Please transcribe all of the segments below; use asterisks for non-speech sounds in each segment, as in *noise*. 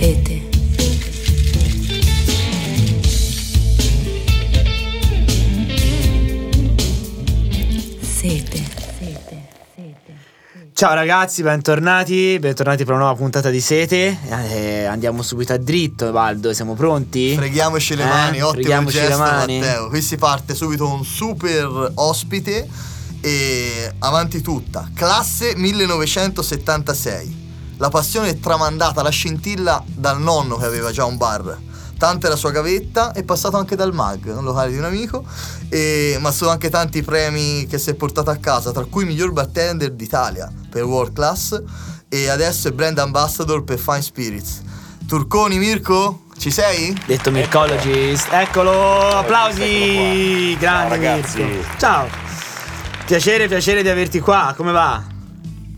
Sete. Sete. Sete. Sete. Ciao ragazzi, bentornati, bentornati per una nuova puntata di Sete. Eh, andiamo subito a dritto, Valdo, siamo pronti? Freghiamoci le Eh? mani, ottimo Freghiamoci le gesto mani. Matteo. Qui si parte subito un super ospite e avanti tutta. Classe 1976. La passione è tramandata, la scintilla dal nonno che aveva già un bar. Tanta è la sua gavetta, è passato anche dal mag, un locale di un amico, e- ma sono anche tanti premi che si è portato a casa, tra cui miglior bartender d'Italia per World Class e adesso è brand ambassador per Fine Spirits. Turconi Mirko, ci sei? Detto Mircologist, eccolo, applausi, eccolo grande Ciao, ragazzi. Mirko. Ciao, piacere, piacere di averti qua, come va?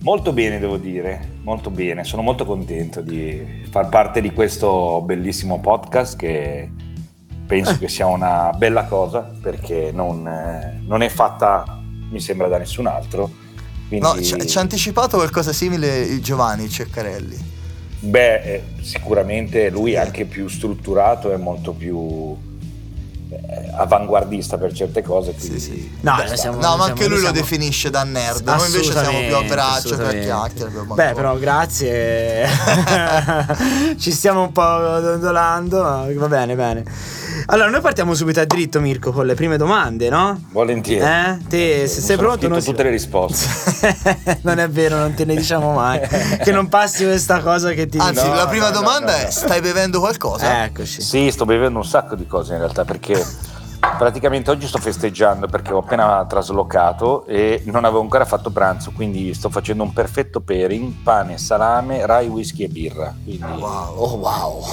Molto bene, devo dire, molto bene. Sono molto contento di far parte di questo bellissimo podcast che penso che sia una bella cosa perché non, eh, non è fatta, mi sembra, da nessun altro. Quindi, No, ci, ci ha anticipato qualcosa simile il Giovanni Ceccarelli. beh, eh, sicuramente lui è anche più strutturato e molto più eh, avanguardista per certe cose. Quindi Sì, sì. No, Beh, siamo- No, ma anche lui lo siamo- definisce da nerd. Noi invece siamo più a braccio, assolutamente. chiacchiere. a Beh, però grazie. *laughs* Ci stiamo un po' dondolando, va bene, bene. Allora, noi partiamo subito a dritto, Mirko, con le prime domande, no? volentieri. Eh? Te, se sei pronto, non si- tutte le risposte. *laughs* non è vero, non te ne diciamo mai. che non passi questa cosa che ti Anzi, No, la prima no, domanda no, no. è: stai bevendo qualcosa? Eccoci. Sì, sto bevendo un sacco di cose in realtà perché praticamente oggi sto festeggiando perché ho appena traslocato e non avevo ancora fatto pranzo, quindi sto facendo un perfetto pairing, pane, salame, rai, whisky e birra. Quindi Wow. Oh wow.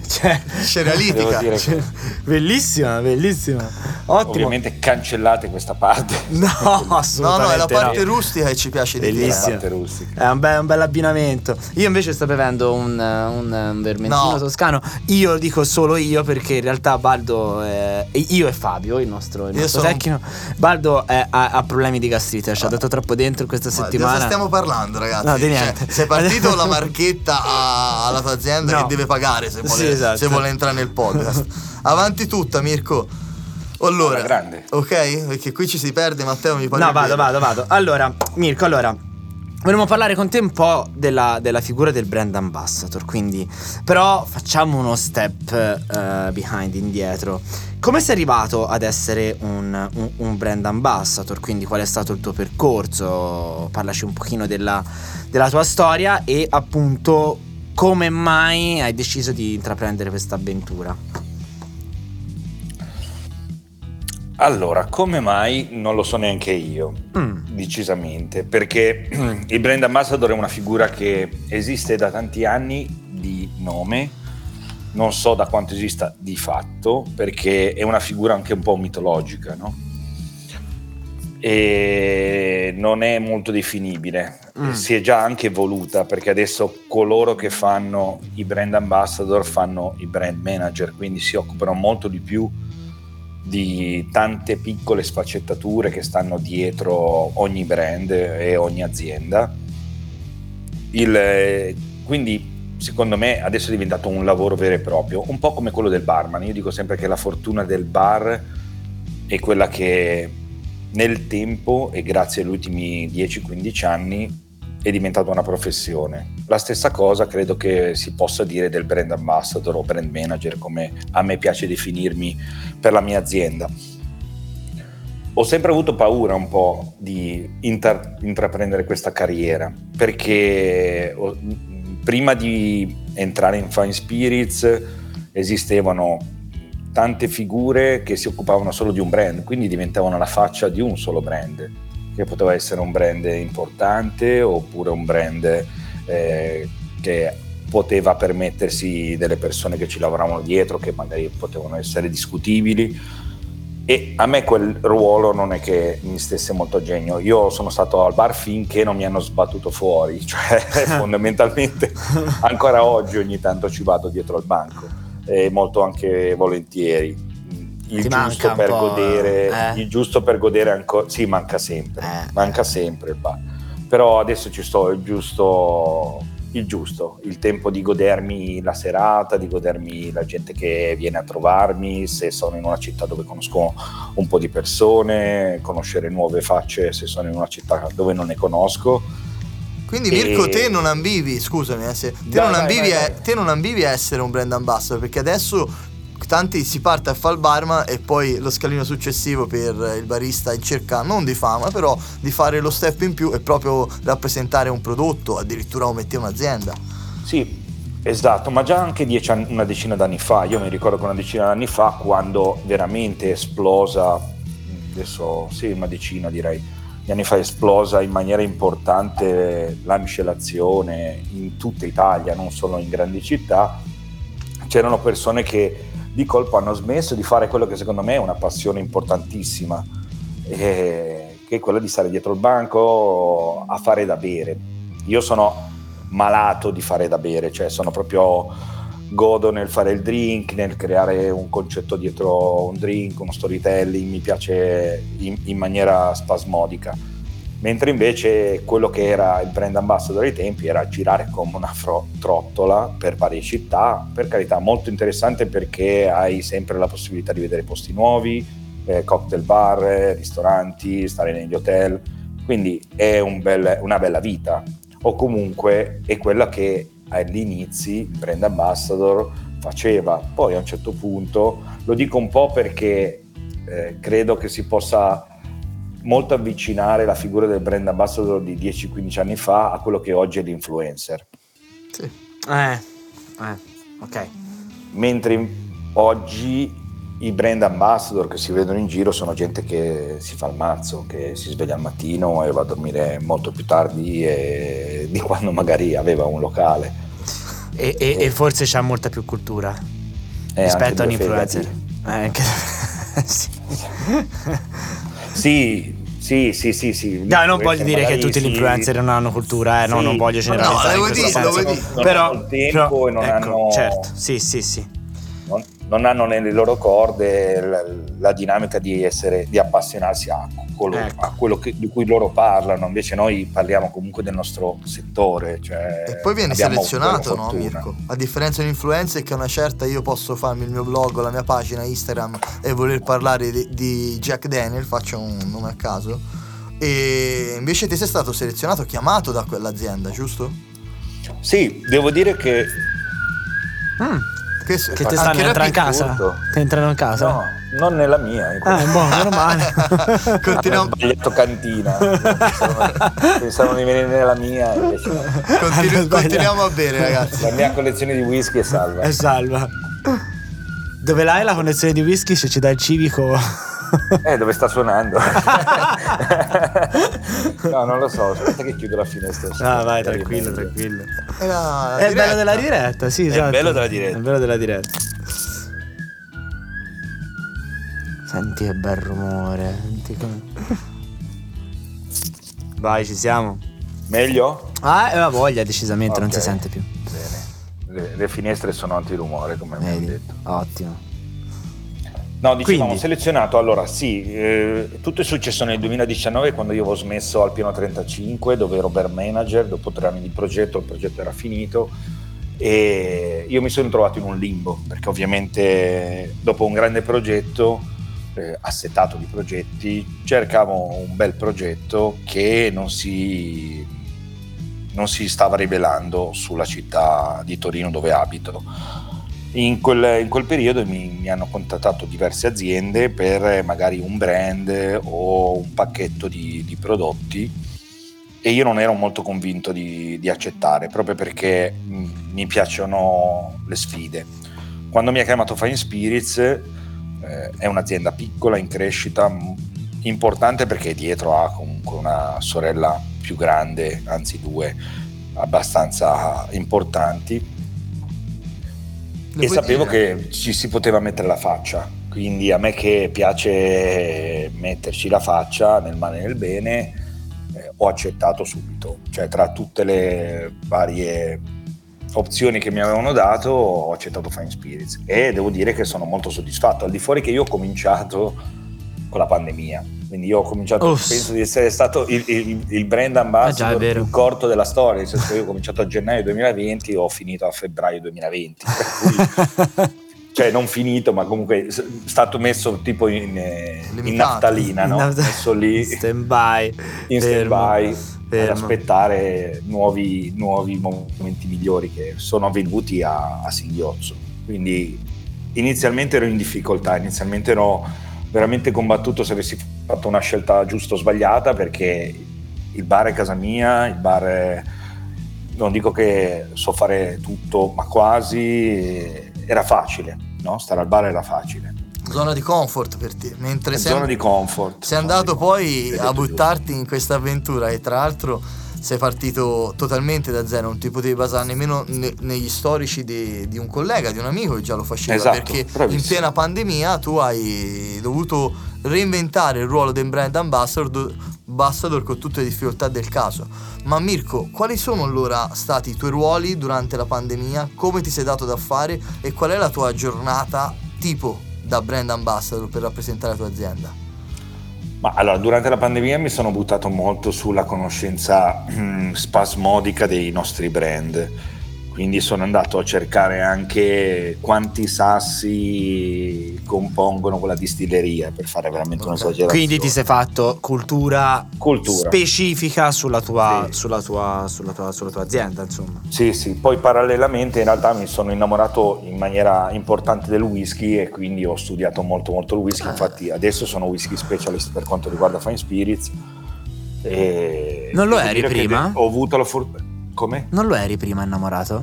*laughs* cioè, Cerealitica. dire cioè, che bellissima, bellissima. Ottimo. ovviamente cancellate questa parte. *laughs* *laughs* No, No, assolutamente. no, è la parte no. rustica che ci piace di più. Bellissima. È un, be- un bel abbinamento. Io invece sto bevendo un, un, un vermentino No. toscano. Io dico solo io perché in realtà Baldo, è- io e Fabio, il nostro, il nostro sono- tecnico, Baldo è- ha, ha problemi di gastrite. Ci ha dato troppo dentro questa Ma di settimana. cosa stiamo parlando, ragazzi? No, di Cioè, niente. sei partito la marchetta a- alla tua azienda No. che deve pagare se vuole, Sì, esatto. se vuole entrare nel podcast. *laughs* Avanti tutta, Mirko. Allora, grande. ok? Perché qui ci si perde, Matteo mi pare. No, vado, vado, vado. Allora, Mirko, allora. Vorremmo parlare con te un po' della, della figura del brand ambassador, quindi però facciamo uno step eh, behind, indietro. Come sei arrivato ad essere un, un- un brand ambassador? Quindi qual è stato il tuo percorso? Parlaci un pochino della, della tua storia e appunto come mai hai deciso di intraprendere questa avventura. Allora, come mai non lo so neanche io, Mm. decisamente, perché *clears throat* il brand ambassador è una figura che esiste da tanti anni di nome, non so da quanto esista di fatto, perché è una figura anche un po' mitologica, no? E non è molto definibile, Mm. si è già anche evoluta perché adesso coloro che fanno i brand ambassador fanno i brand manager, quindi si occupano molto di più di tante piccole sfaccettature che stanno dietro ogni brand e ogni azienda. Il- quindi secondo me adesso è diventato un lavoro vero e proprio, un po' come quello del barman. Io dico sempre che la fortuna del bar è quella che nel tempo e grazie agli ultimi 10-15 anni è diventata una professione. La stessa cosa credo che si possa dire del brand ambassador o brand manager, come a me piace definirmi per la mia azienda. Ho sempre avuto paura un po' di inter- intraprendere questa carriera perché prima di entrare in Fine Spirits esistevano tante figure che si occupavano solo di un brand, quindi diventavano la faccia di un solo brand, che poteva essere un brand importante oppure un brand eh, che poteva permettersi delle persone che ci lavoravano dietro, che magari potevano essere discutibili. E a me quel ruolo non è che mi stesse molto a genio. Io sono stato al bar finché non mi hanno sbattuto fuori, *laughs* cioè *laughs* fondamentalmente ancora oggi ogni tanto ci vado dietro al banco, e molto anche volentieri. Il Ti manca giusto, per godere, eh? il giusto per godere ancora, sì, manca sempre, Eh. manca sempre il bar. Però adesso ci sto il giusto il giusto, il tempo di godermi la serata, di godermi la gente che viene a trovarmi, se sono in una città dove conosco un po' di persone, conoscere nuove facce se sono in una città dove non ne conosco. Quindi Mirko, E- te non ambivi, scusami, eh, se- te, Dai, non ambivi vai, a, vai. te non ambivi a essere un brand ambassador perché adesso tanti si parte a fare il barman e poi lo scalino successivo per il barista in cerca non di fama, però di fare lo step in più e proprio rappresentare un prodotto, addirittura omettire un'azienda. Sì, esatto, ma già anche anni- una decina d'anni fa, io mi ricordo che una decina d'anni fa, quando veramente esplosa, adesso sì, una decina direi, di anni fa esplosa in maniera importante la miscelazione in tutta Italia, non solo in grandi città, c'erano persone che di colpo hanno smesso di fare quello che secondo me è una passione importantissima, eh, che è quella di stare dietro il banco a fare da bere. Io sono malato di fare da bere, cioè sono proprio godo nel fare il drink, nel creare un concetto dietro un drink, uno storytelling, mi piace in, in maniera spasmodica. Mentre invece quello che era il brand ambassador ai tempi era girare come una fro- trottola per varie città, per carità molto interessante perché hai sempre la possibilità di vedere posti nuovi, eh, cocktail bar, ristoranti, stare negli hotel, quindi è un bel- una bella vita o comunque è quella che agli inizi il brand ambassador faceva. Poi a un certo punto, lo dico un po' perché eh, credo che si possa molto avvicinare la figura del brand ambassador di 10-15 anni fa a quello che oggi è l'influencer. Sì. Eh, eh, ok. Mentre oggi i brand ambassador che si vedono in giro sono gente che si fa il mazzo, che si sveglia al mattino e va a dormire molto più tardi e- di quando magari aveva un locale. E, e- e forse c'ha molta più cultura Eh, rispetto a un influencer. Eh, anche- *laughs* sì. *laughs* Sì, sì, sì, sì, sì. No, non voglio dire che tutti gli influencer non hanno cultura, eh, no, non voglio generalizzare No, in questo dire, senso. Però, tempo però, e non ecco, hanno- certo, sì, sì, sì. Non, hanno nelle loro corde la, la dinamica di essere di appassionarsi a quello, Ecco. a quello che- di cui loro parlano invece noi parliamo comunque del nostro settore cioè E poi abbiamo selezionato, no. Mirko? A differenza di un influencer che a una certa io posso farmi il mio blog, la mia pagina Instagram e voler parlare di, di Jack Daniel, faccio un nome a caso. E invece te sei stato selezionato, chiamato da quell'azienda, giusto? sì devo dire che Mm, Che, che ti stanno entrando in casa? Ti entrano in casa? no non nella mia in Ah, boh, meno male. *laughs* Continuiamo, Ho sbagliato cantina pensavano, pensavano di venire nella mia continu- sbagliato. continuiamo a bere, ragazzi. la mia collezione di whisky è salva È salva. Dove l'hai la connessione di whisky se ci dai il civico? Eh, dove sta suonando? *laughs* no, non lo so, aspetta che chiudo la finestra. Ah, vai, tranquillo, tranquillo. Era È il bello diretta. della diretta, sì, È esatto. bello della diretta. È bello della diretta. Senti che bel rumore. Senti come... Vai, ci siamo. Meglio? Ah, aveva voglia, decisamente, non Ok. si sente più. Bene. Le, le finestre sono antirumore, come mi hanno Vedi? detto. Ottimo. No, dicevamo, Quindi? selezionato, allora sì, eh, tutto è successo nel 2019 quando io avevo smesso al piano 35 dove ero bear manager, dopo tre anni di progetto, il progetto era finito e io mi sono trovato in un limbo perché ovviamente dopo un grande progetto, eh, assetato di progetti, cercavo un bel progetto che non si, non si stava rivelando sulla città di Torino dove abito. In quel, in quel periodo mi, mi hanno contattato diverse aziende per eh, magari un brand o un pacchetto di, di prodotti e io non ero molto convinto di, di accettare proprio perché mh, mi piacciono le sfide. Quando mi ha chiamato Fine Spirits eh, è un'azienda piccola in crescita, importante perché dietro ha comunque una sorella più grande, anzi due, abbastanza importanti Le e sapevo dire? che ci si poteva mettere la faccia, quindi a me che piace metterci la faccia nel male e nel bene, eh, ho accettato subito, cioè tra tutte le varie opzioni che mi avevano dato ho accettato Fine Spirits. E devo dire che sono molto soddisfatto, al di fuori che io ho cominciato con la pandemia, Quindi io ho cominciato, Uff. penso di essere stato il, il- il brand Ah, già, ambassador è vero. più corto della storia, nel senso che io ho cominciato a gennaio 2020 e ho finito a febbraio 2020. Per cui, *laughs* cioè non finito, ma comunque s- stato messo tipo in, eh, in naftalina, no? In nafta- messo lì *laughs* stand by. in fermo, stand-by ad fermo. aspettare nuovi, nuovi momenti migliori che sono avvenuti a, a singhiozzo. Quindi inizialmente ero in difficoltà, inizialmente ero veramente combattuto se avessi fatto una scelta giusta o sbagliata perché il bar è casa mia, il bar è... non dico che so fare tutto, ma quasi era facile, no? Stare al bar era facile. Zona di comfort per te. Mentre sei, zona di comfort. sei andato poi a buttarti in questa avventura e tra l'altro sei partito totalmente da zero, non ti potevi basare nemmeno ne- negli storici di, di un collega, di un amico che già lo faceva, Esatto, perché in bravissimo. piena pandemia tu hai dovuto reinventare il ruolo del brand ambassador, ambassador con tutte le difficoltà del caso. Ma Mirko, quali sono allora stati i tuoi ruoli durante la pandemia? Come ti sei dato da fare e qual è la tua giornata tipo da brand ambassador per rappresentare la tua azienda? Ma allora, durante la pandemia mi sono buttato molto sulla conoscenza *clears throat* spasmodica dei nostri brand. Quindi sono andato a cercare anche quanti sassi compongono quella distilleria per fare veramente Ok. un'esagerazione. Quindi ti sei fatto cultura, Cultura. specifica sulla tua, Sì. sulla, tua, sulla, tua, sulla tua azienda, insomma. Sì, sì, poi parallelamente in realtà mi sono innamorato in maniera importante del whisky e quindi ho studiato molto molto il whisky, Ah. infatti adesso sono whisky specialist per quanto riguarda Fine Spirits. E Non lo eri prima? Ho avuto la fortuna... Come? Non lo eri prima innamorato?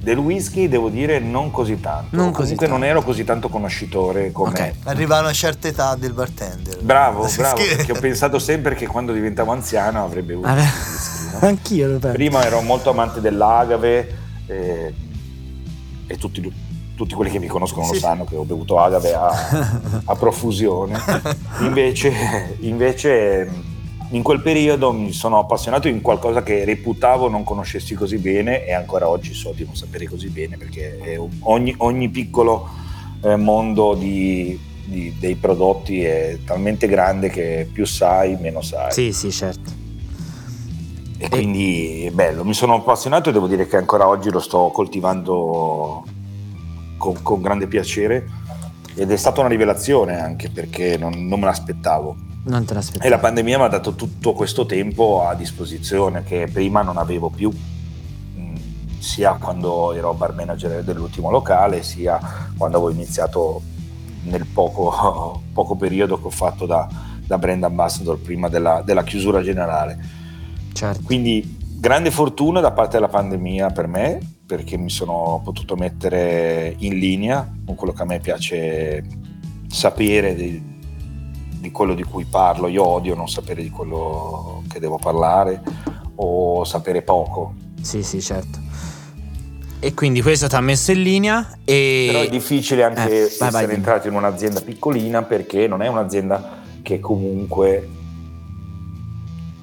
Del whisky devo dire non così tanto. Non così Comunque non tanto. ero così tanto conoscitore come... Ok. Arriva a una certa età del bartender. Bravo, *laughs* bravo, perché ho pensato sempre che quando diventavo anziano avrei bevuto Vabbè. whisky. no? *laughs* Anch'io lo penso. Prima ero molto amante dell'agave eh, e tutti, tutti quelli che mi conoscono lo Sì. sanno che ho bevuto agave a, *laughs* a profusione. Invece, invece in quel periodo mi sono appassionato in qualcosa che reputavo non conoscessi così bene e ancora oggi so di non sapere così bene perché ogni, ogni piccolo eh, mondo di, di- dei prodotti è talmente grande che più sai meno sai. Sì, sì, certo. E quindi è bello, mi sono appassionato e devo dire che ancora oggi lo sto coltivando con, con grande piacere ed è stata una rivelazione anche perché non, non me l'aspettavo. Non te E l'aspettavo. la pandemia mi ha dato tutto questo tempo a disposizione che prima non avevo più, Mm, sia quando ero bar manager dell'ultimo locale, sia quando avevo iniziato nel poco, *laughs* poco periodo che ho fatto da, da brand ambassador prima della- della chiusura generale. Certo. Quindi grande fortuna da parte della pandemia per me, perché mi sono potuto mettere in linea con quello che a me piace sapere di, di quello di cui parlo. Io odio non sapere di quello che devo parlare o sapere poco. Sì, sì, certo. E quindi questo ti ha messo in linea e... Però è difficile anche Eh, essere vai, entrato in un'azienda piccolina perché non è un'azienda che comunque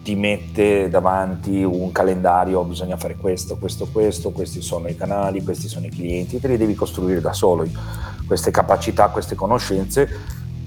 ti mette davanti un calendario, bisogna fare questo, questo, questo, questi sono i canali, questi sono i clienti, te li devi costruire da solo, queste capacità, queste conoscenze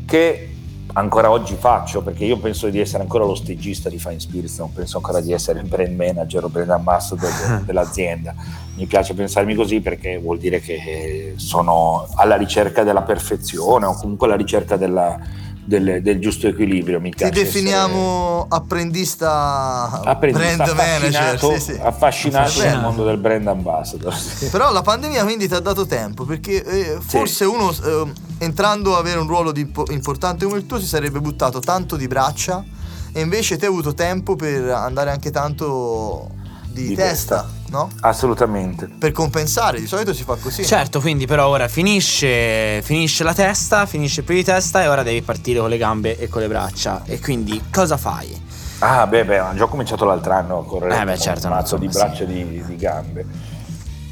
che ancora oggi faccio perché io penso di essere ancora lo stagista di Fine Spirits, non penso ancora di essere il brand manager o brand ambassador de- *laughs* dell'azienda. Mi piace pensarmi così perché vuol dire che sono alla ricerca della perfezione o comunque alla ricerca della- del, del giusto equilibrio. Mi Ti definiamo apprendista, essere apprendista, brand manager. affascinato, Sì, sì. affascinato Affascinato. nel mondo del brand ambassador. sì. Però la pandemia quindi ti ha dato tempo perché eh, forse uno eh, entrando a avere un ruolo di impo- importante come il tuo si sarebbe buttato tanto di braccia e invece te hai avuto tempo per andare anche tanto di, Di testa, testa. no? Assolutamente. Per compensare, di solito si fa così. Certo, quindi però ora finisce, finisce la testa, finisce periodo di testa e ora devi partire con le gambe e con le braccia. E quindi cosa fai? Ah, beh, beh, ho già cominciato l'altro anno a correre Eh, beh, con certo, un mazzo di braccia e di, di gambe.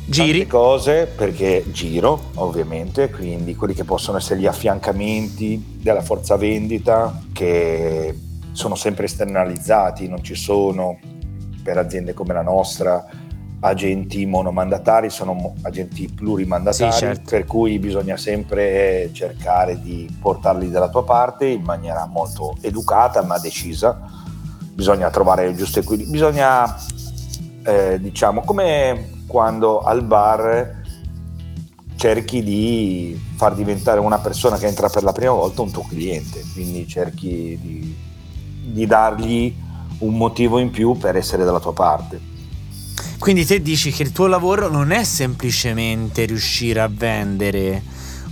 Giri? Tante cose perché giro, ovviamente, quindi quelli che possono essere gli affiancamenti della forza vendita che sono sempre esternalizzati, non ci sono per aziende come la nostra agenti monomandatari, sono agenti plurimandatari, Sì, certo. per cui bisogna sempre cercare di portarli dalla tua parte in maniera molto educata ma decisa. Bisogna trovare il giusto equilibrio, bisogna, eh, diciamo, come quando al bar cerchi di far diventare una persona che entra per la prima volta un tuo cliente, quindi cerchi di, di dargli un motivo in più per essere dalla tua parte. Quindi te dici che il tuo lavoro non è semplicemente riuscire a vendere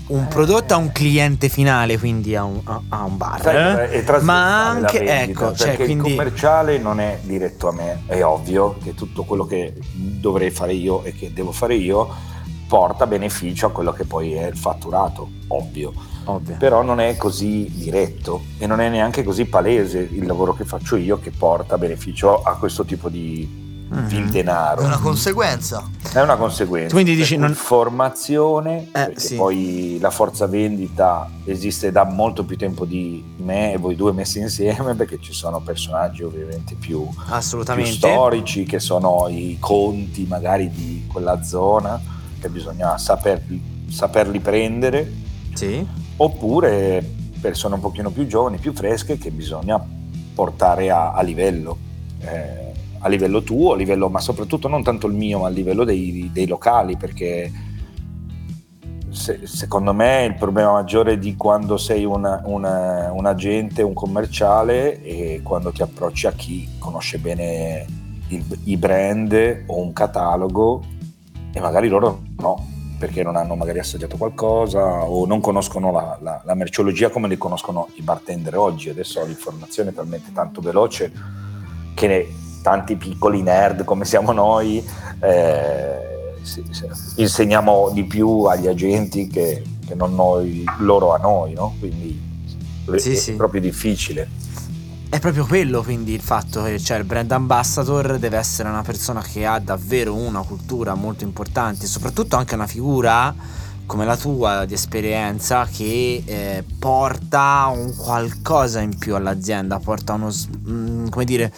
un prodotto a un cliente finale, quindi a un, a- a un bar, eh? ma anche, vendita, ecco, cioè, quindi... il commerciale non è diretto a me, è ovvio che tutto quello che dovrei fare io e che devo fare io porta beneficio a quello che poi è il fatturato, ovvio. Ovvio. Però non è così diretto e non è neanche così palese il lavoro che faccio io che porta beneficio a questo tipo di, Mhm. di denaro. È una conseguenza. È una conseguenza. Quindi dici cui non- formazione, perché sì. poi la forza vendita esiste da molto più tempo di me e voi due messi insieme, perché ci sono personaggi ovviamente più, più Assolutamente. storici, che sono i conti magari di quella zona, che bisogna saperli, saperli prendere, Sì. Oppure persone un pochino più giovani, più fresche, che bisogna portare a, a livello. eh, a livello tuo, a livello, ma soprattutto non tanto il mio, ma a livello dei, dei locali, perché se- secondo me il problema maggiore di quando sei una- una- un agente, un commerciale, è quando ti approcci a chi conosce bene il- i brand o un catalogo e magari loro no, perché non hanno magari assaggiato qualcosa o non conoscono la, la- la merceologia come li conoscono i bartender oggi. Adesso l'informazione è talmente tanto veloce che ne- tanti piccoli nerd come siamo noi eh, sì, sì, insegniamo di più agli agenti che, che non noi, loro a noi, no? quindi Sì, è, sì. proprio difficile. È proprio quello quindi il fatto che cioè, il brand ambassador deve essere una persona che ha davvero una cultura molto importante, soprattutto anche una figura come la tua di esperienza che eh, porta un qualcosa in più all'azienda, porta uno, mm, come dire,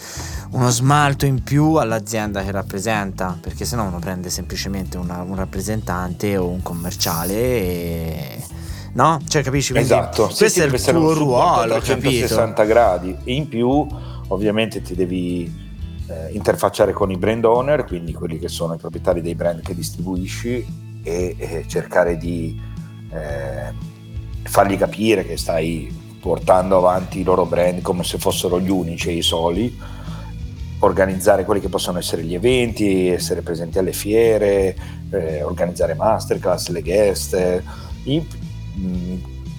uno smalto in più all'azienda che rappresenta, perché se no uno prende semplicemente una- un rappresentante o un commerciale e... No? Cioè capisci? Quindi esatto, questo sì, è il tuo ruolo, capito? 360 gradi e in più ovviamente ti devi eh, interfacciare con i brand owner, quindi quelli che sono i proprietari dei brand che distribuisci e, e cercare di eh, fargli capire che stai portando avanti i loro brand come se fossero gli unici e i soli organizzare quelli che possono essere gli eventi, essere presenti alle fiere, eh, organizzare masterclass, le guest, i- mh,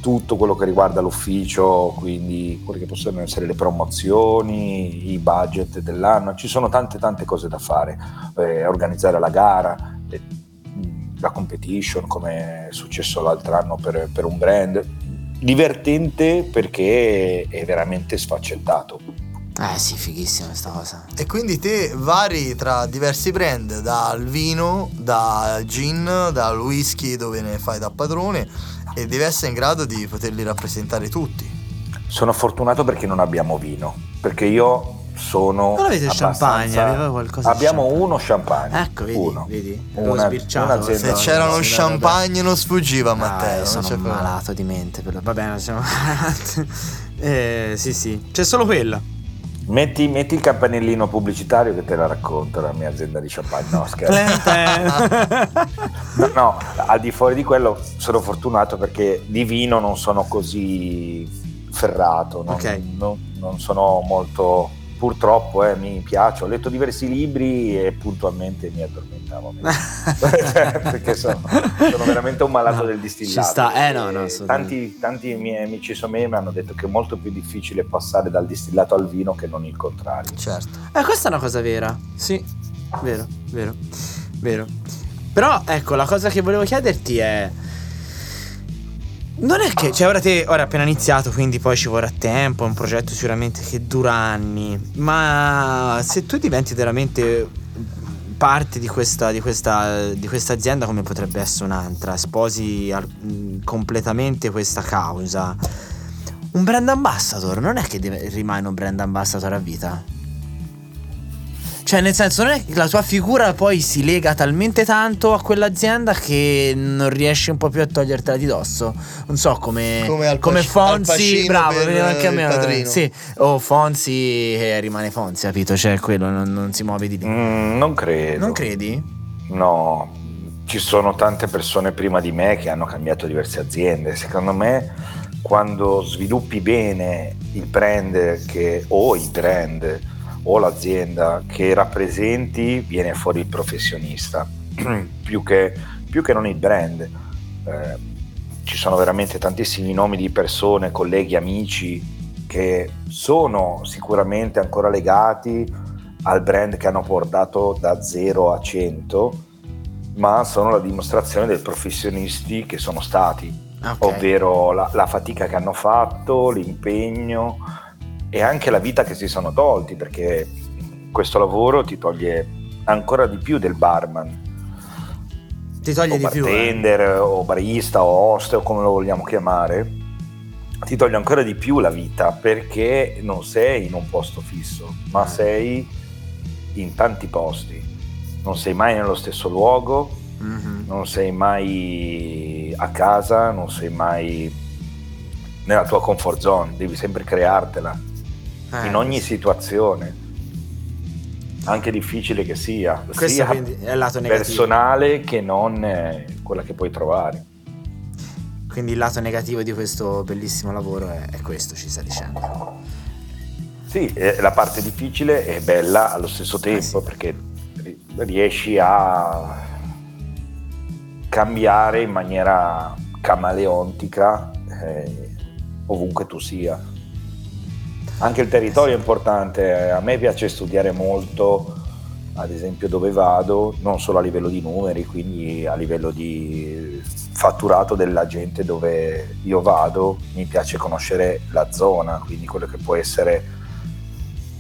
tutto quello che riguarda l'ufficio, quindi quelle che possono essere le promozioni, i budget dell'anno, ci sono tante tante cose da fare, eh, organizzare la gara, eh, mh, la competition come è successo l'altro anno per, per un brand, divertente perché è veramente sfaccettato. Eh sì, fighissima questa cosa. E quindi te vari tra diversi brand, dal vino, dal gin, dal whisky dove ne fai da padrone e devi essere in grado di poterli rappresentare tutti. Sono fortunato perché non abbiamo vino, perché io sono. Non avete champagne, aveva qualcosa Abbiamo champagne. uno champagne. Ecco, vedi, uno. vedi, Una- sbirciato. un'azienda- Se c'era no, lo sì, champagne non sfuggiva a Ah, Matteo. non sono problema. malato di mente. per- Va bene, siamo *laughs* eh, sì, sì, c'è solo quella. Metti, metti il campanellino pubblicitario che te la racconto, la mia azienda di champagne. No, scherzo. No, no, al di fuori di quello sono fortunato perché di vino non sono così ferrato, non, Ok. non- non sono molto... Purtroppo eh, mi piace, ho letto diversi libri e puntualmente mi addormentavo. *laughs* perché sono, sono veramente un malato No, del distillato. ci sta, eh, no, no, E assolutamente. tanti, tanti miei amici somei mi hanno detto che è molto più difficile passare dal distillato al vino che non il contrario. Certo. Eh, questa è una cosa vera. Sì, vero, vero, vero. Però, ecco, la cosa che volevo chiederti è. Non è che, cioè, ora te, ora appena iniziato, quindi poi ci vorrà tempo, è un progetto sicuramente che dura anni. Ma se tu diventi veramente parte di questa, di questa, di questa azienda, come potrebbe essere un'altra, sposi al- completamente questa causa, un brand ambassador non è che deve, rimane un brand ambassador a vita? Cioè, nel senso, non è che la tua figura poi si lega talmente tanto a quell'azienda che non riesci un po' più a togliertela di dosso. Non so, come, Come Al come Fonzi, bravo, per, veniva anche a me. Sì, o Fonzi eh, rimane Fonzi, capito? Cioè, quello non, non si muove di lì. Mm, non credo. Non credi? No, ci sono tante persone prima di me che hanno cambiato diverse aziende. Secondo me, quando sviluppi bene il brand che, o i brand o l'azienda che rappresenti, viene fuori il professionista *clears throat* più, che, più che non il brand. Eh, ci sono veramente tantissimi nomi di persone, colleghi, amici che sono sicuramente ancora legati al brand che hanno portato da 0 a 100, ma sono la dimostrazione dei professionisti che sono stati, Ok. ovvero la, la fatica che hanno fatto, l'impegno e anche la vita che si sono tolti, perché questo lavoro ti toglie ancora di più del barman, Ti toglie di più. eh. bartender, o barista, o host, o come lo vogliamo chiamare, ti toglie ancora di più la vita perché non sei in un posto fisso, ma Eh. sei in tanti posti. Non sei mai nello stesso luogo, Mhm. non sei mai a casa, non sei mai nella tua comfort zone, devi sempre creartela Eh, in ogni situazione, anche difficile che sia, Questo sia è il lato negativo. personale che non eh, quella che puoi trovare. Quindi il lato negativo di questo bellissimo lavoro è, è questo, ci sta dicendo. Sì, eh, la parte difficile è bella allo stesso tempo Eh sì. perché ri- riesci a cambiare in maniera camaleontica eh, ovunque tu sia. Anche il territorio è importante, a me piace studiare molto, ad esempio dove vado, non solo a livello di numeri, quindi a livello di fatturato della gente dove io vado, mi piace conoscere la zona, quindi quello che può essere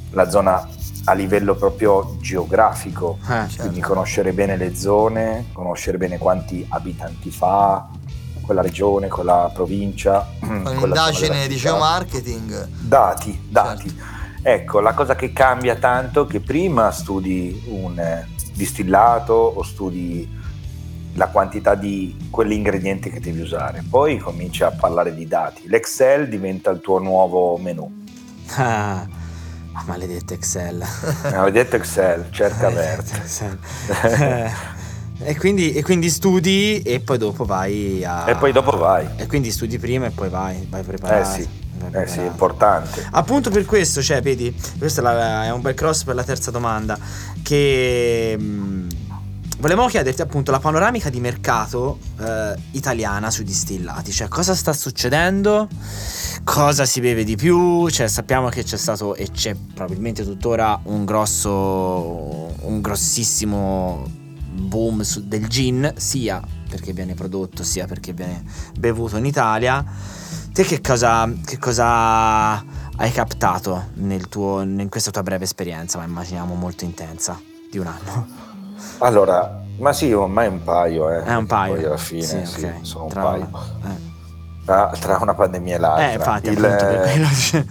la zona a livello proprio geografico, Eh, quindi conoscere bene le zone, conoscere bene quanti abitanti fa quella regione, quella provincia, *clears throat* quella zona Un'indagine di geomarketing. Dati, dati. Ecco, la cosa che cambia tanto è che prima studi un eh, distillato o studi la quantità di quell'ingrediente che devi usare, poi cominci a parlare di dati. L'Excel diventa il tuo nuovo menu. Ah, maledetto Excel. Avete detto Excel, cerca Maledetto verde. Excel. *laughs* *laughs* E, quindi, e quindi studi e poi dopo vai a... E poi dopo vai. E quindi studi prima e poi vai, vai preparato. Eh sì, eh sì, è importante. Appunto per questo, cioè, vedi, questo è, un bel cross per la terza domanda. Che mh, volevamo chiederti appunto la panoramica di mercato eh, italiana sui distillati, cioè cosa sta succedendo, cosa si beve di più, cioè sappiamo che c'è stato e c'è probabilmente tuttora un grosso, un grossissimo boom del gin, sia perché viene prodotto, sia perché viene bevuto in Italia. Te che cosa, che cosa hai captato nel tuo, in questa tua breve esperienza, ma immaginiamo molto intensa, di un anno? Allora, ma sì, ormai un paio, eh. È un paio. Poi alla fine, Sì, sì, ok. sono un Tra- paio. eh. Tra, tra una pandemia e l'altra. Eh, infatti, Il- appunto cioè.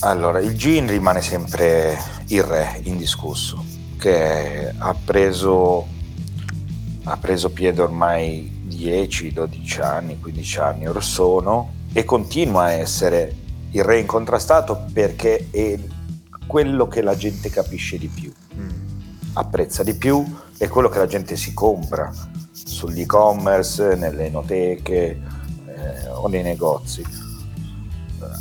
Allora, il gin rimane sempre il re indiscusso, che ha preso, ha preso piede ormai 10, 12 anni, 15 anni or sono e continua a essere il re incontrastato perché è quello che la gente capisce di più, Mm. apprezza di più, è quello che la gente si compra sull'e-commerce, nelle enoteche eh, o nei negozi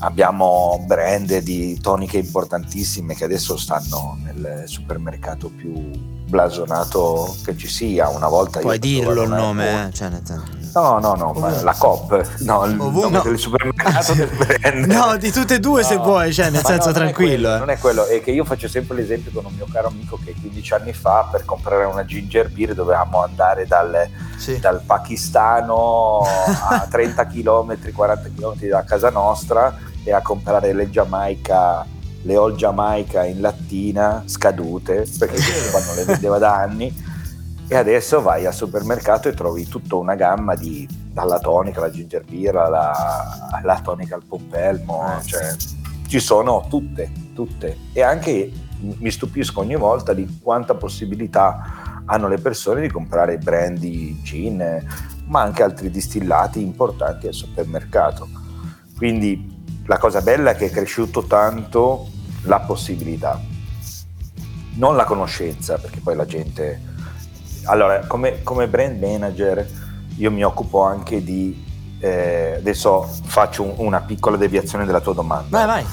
abbiamo brand di toniche importantissime che adesso stanno nel supermercato più blasonato che ci sia. Una volta Puoi dirlo il nome, eh? Cioè, No, no, no, Ovunque. la COP, no, il Ovunque. nome No. del supermercato del *laughs* brand. No, di tutte e due se No. vuoi, cioè, nel Ma senso no, non è tranquillo. quello, eh. Non è quello, è che io faccio sempre l'esempio con un mio caro amico che 15 anni fa per comprare una ginger beer dovevamo andare dal, Sì. dal pakistano a 30 km, 40 km da casa nostra e a comprare le Giamaica, le All Jamaica in lattina scadute perché non le vendeva da anni. E adesso vai al supermercato e trovi tutta una gamma di dalla tonica alla ginger beer alla, alla tonica al pompelmo, Eh. cioè ci sono tutte, tutte. E anche mi stupisco ogni volta di quanta possibilità hanno le persone di comprare brandy gin, ma anche altri distillati importanti al supermercato. Quindi la cosa bella è che è cresciuto tanto la possibilità, non la conoscenza, perché poi la gente... Allora, come, come brand manager io mi occupo anche di... Eh, adesso faccio un, una piccola deviazione della tua domanda. Vai, vai.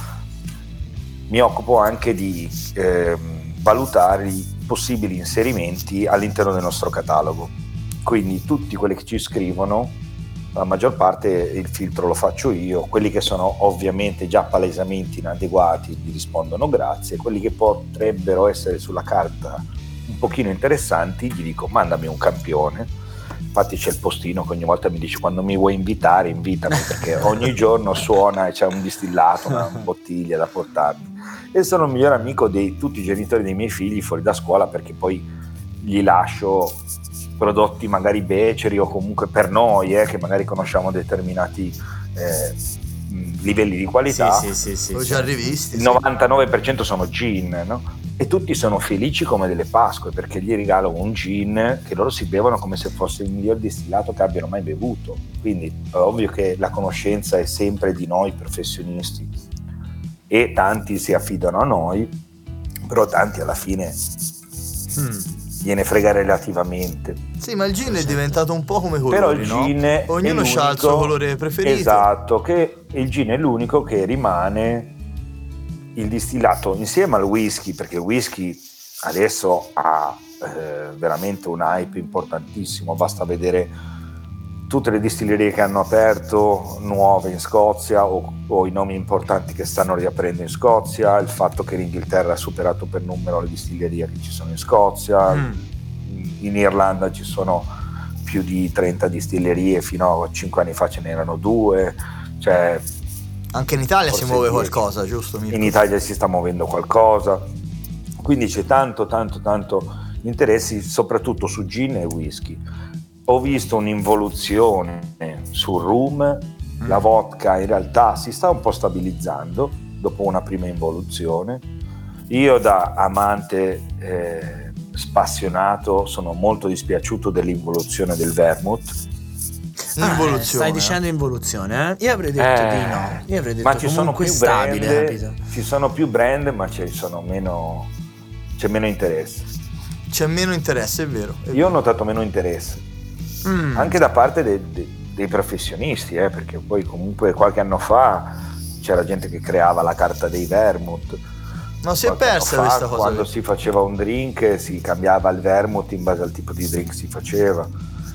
Mi occupo anche di eh, valutare i possibili inserimenti all'interno del nostro catalogo. Quindi tutti quelli che ci scrivono, la maggior parte il filtro lo faccio io, quelli che sono ovviamente già palesemente inadeguati gli rispondono grazie, quelli che potrebbero essere sulla carta un pochino interessanti gli dico mandami un campione infatti c'è il postino che ogni volta mi dice quando mi vuoi invitare invitami perché *laughs* ogni giorno suona e c'è un distillato, una *laughs* bottiglia da portarmi. E sono il migliore amico di tutti i genitori dei miei figli fuori da scuola perché poi gli lascio prodotti magari beceri o comunque per noi eh, che magari conosciamo determinati eh, livelli di qualità Sì, sì, sì, sì, già rivisti. il sì. 99% sono gin, no? E tutti sono felici come delle Pasque perché gli regalo un gin che loro si bevono come se fosse il miglior distillato che abbiano mai bevuto. Quindi è ovvio che la conoscenza è sempre di noi professionisti e tanti si affidano a noi, però tanti alla fine Mm. Gliene frega relativamente. Sì, ma il gin è diventato un po' come colori, Però il no? gin Ognuno ha il suo colore preferito. Esatto, che il gin è l'unico che rimane il distillato insieme al whisky, perché il whisky adesso ha eh, veramente un hype importantissimo, basta vedere tutte le distillerie che hanno aperto nuove in Scozia o, o i nomi importanti che stanno riaprendo in Scozia, il fatto che l'Inghilterra ha superato per numero le distillerie che ci sono in Scozia, Mm. in Irlanda ci sono più di 30 distillerie, fino a 5 anni fa ce n'erano due, cioè Anche in Italia si muove qualcosa, giusto? Mirko? in Italia si sta muovendo qualcosa, quindi c'è tanto, tanto, tanto interessi, soprattutto su gin e whisky. Ho visto un'involuzione sul rum, la vodka in realtà si sta un po' stabilizzando dopo una prima involuzione. Io da amante eh, spassionato sono molto dispiaciuto dell'involuzione del vermouth. Ah, eh, Involuzione. stai dicendo involuzione, eh? Io avrei detto Eh, di no. Io avrei detto ma ci sono più stabile, brand, capito? ci sono più brand, ma ci sono meno, c'è meno interesse. C'è meno interesse, è vero. è Io ho notato meno interesse, Mm. anche da parte dei, dei- dei professionisti, eh, perché poi comunque qualche anno fa c'era gente che creava la carta dei vermouth. No, si è persa fa, questa cosa. Quando si faceva un drink si cambiava il vermouth in base al tipo di drink che si faceva.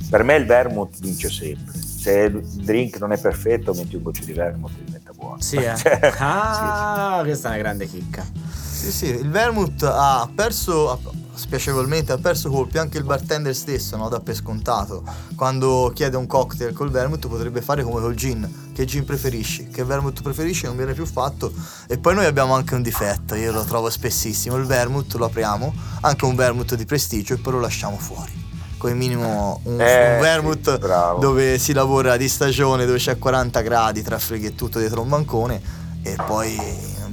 Per me il vermouth vince sempre. Se il drink non è perfetto, metti un goccio di vermouth e diventa buono. Sì, eh. *laughs* Cioè, sì, ah, questa è una grande chicca. Sì, sì, il vermouth ha perso, spiacevolmente, ha perso colpi anche il bartender stesso, no? Da per scontato. Quando chiede un cocktail col vermouth potrebbe fare come col gin. Che gin preferisci? Che vermouth preferisci? Non viene più fatto. E poi noi abbiamo anche un difetto, io lo trovo spessissimo. Il vermouth lo apriamo, anche un vermouth di prestigio, e poi lo lasciamo fuori. Come minimo un, Eh, un vermouth sì, dove si lavora di stagione, dove c'è 40 gradi tra freghe e tutto dietro un bancone e poi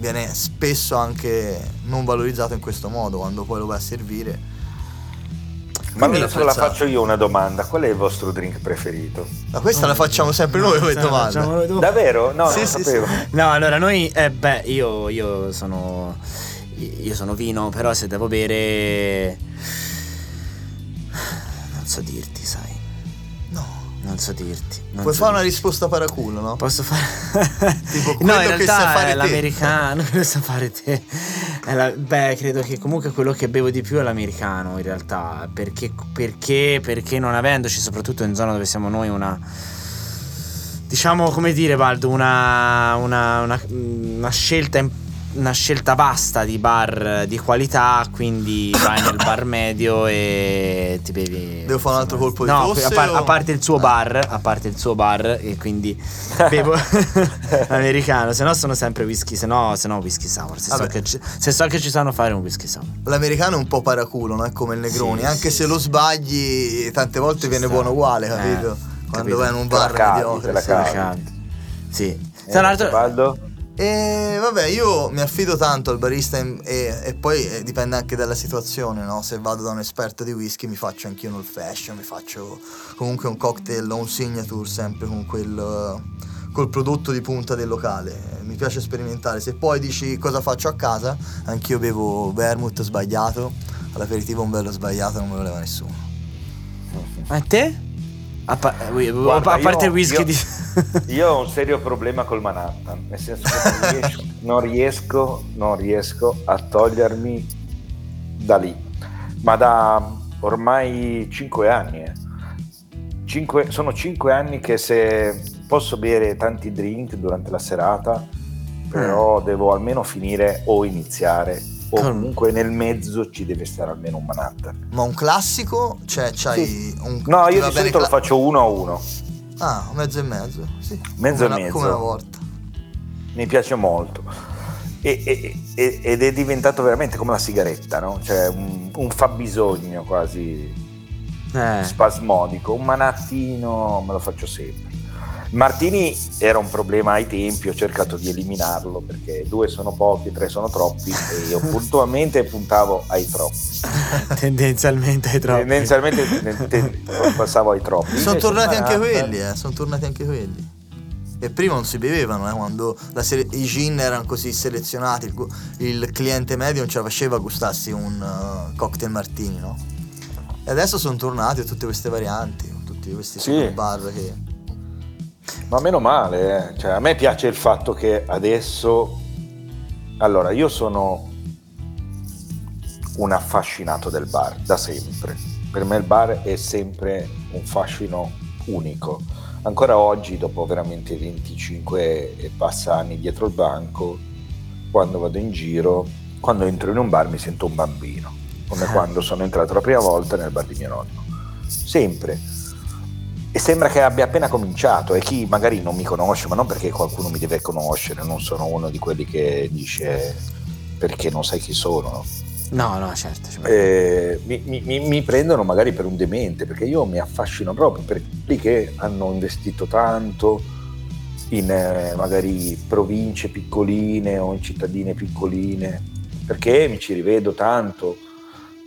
viene spesso anche non valorizzato in questo modo quando poi lo vai a servire. Ma adesso la faccio io una domanda. Qual è il vostro drink preferito? Ma questa la facciamo sempre noi come domanda. noi. Davvero? No, Sì, non sì, sapevo. No, allora noi, eh, beh, io, io sono. Io sono vino, però se devo bere. Non so dirti, sai. No. Non so dirti. non Puoi so fare una dirti. risposta paraculo, no? Posso fare. *laughs* Tipo no, quello in che realtà sai fare è te. l'americano. *laughs* Quello sa fare te. È la- beh, credo che comunque quello che bevo di più è l'americano, in realtà. Perché, perché, perché non avendoci, soprattutto in zona dove siamo noi, una. Diciamo, come dire, Valdo, una, una, una, una scelta una scelta vasta di bar di qualità, quindi vai nel bar medio e ti bevi. Devo fare un altro colpo di no, tosse a, par- o- a parte il suo Ah. bar, a parte il suo bar, e quindi bevo *laughs* l'americano. Se no, sono sempre whisky. Se no, se no whisky sour. Se so, ci, se so che ci sanno fare un whisky sour. L'americano è un po' paraculo, no? È come il Negroni. Sì, Anche sì, se sì. lo sbagli, tante volte Ci viene sta. buono uguale, Eh, capito? Quando capito. vai in un bar mediocre. sì. Sì. Eh, Tra l'altro, Baldo? E vabbè, io mi affido tanto al barista e, e poi eh, dipende anche dalla situazione, no? Se vado da un esperto di whisky mi faccio anch'io un old fashion, mi faccio comunque un cocktail o un signature sempre con quel, col prodotto di punta del locale. Mi piace sperimentare. Se poi dici cosa faccio a casa, anch'io bevo vermouth sbagliato, all'aperitivo un bello sbagliato non me lo leva nessuno. Ma te? A, pa- eh, Guarda, a parte io- il whisky io- di... *laughs* Io ho un serio problema col Manhattan, nel senso che non riesco, non riesco, non riesco a togliermi da lì, ma da ormai 5 anni. eh. Cinque- sono 5 anni che se posso bere tanti drink durante la serata, però devo almeno finire o iniziare, o comunque nel mezzo ci deve stare almeno un Manhattan. Ma un classico? Cioè, c'hai Sì. un. No, io di solito lo cla- faccio uno a uno. Ah, mezzo e mezzo. Sì. Mezzo come e una- mezzo. Come una volta. mi piace molto E- e- e- ed è diventato veramente come la sigaretta, no? Cioè un, un fabbisogno quasi Eh. spasmodico, un manattino me lo faccio sempre. Martini era un problema ai tempi, ho cercato di eliminarlo perché due sono pochi, tre sono troppi e io *laughs* puntualmente puntavo ai troppi. *laughs* Tendenzialmente ai troppi. Tendenzialmente *laughs* te- te- passavo ai troppi. Sono Invece tornati anche Manhattan- quelli, eh. Sono tornati anche quelli. E prima non si bevevano, eh, quando la sele- i gin erano così selezionati, il, gu- il cliente medio non ce la faceva a gustarsi un uh, cocktail martini, no? E adesso sono tornati a tutte queste varianti, tutti questi Sì. super bar che... Ma meno male, eh. Cioè, a me piace il fatto che adesso... Allora, io sono un affascinato del bar, da sempre. Per me il bar è sempre un fascino unico. Ancora oggi, dopo veramente 25 e passa anni dietro il banco, quando vado in giro, quando entro in un bar mi sento un bambino, come *laughs* quando sono entrato la prima volta nel bar di mio nonno. Sempre. E sembra che abbia appena cominciato e chi magari non mi conosce, ma non perché qualcuno mi deve conoscere, non sono uno di quelli che dice perché non sai chi sono. no? No, certo. Eh, mi, mi- mi- mi prendono magari per un demente perché io mi affascino proprio per quelli che hanno investito tanto in eh, magari province piccoline o in cittadine piccoline perché mi ci rivedo tanto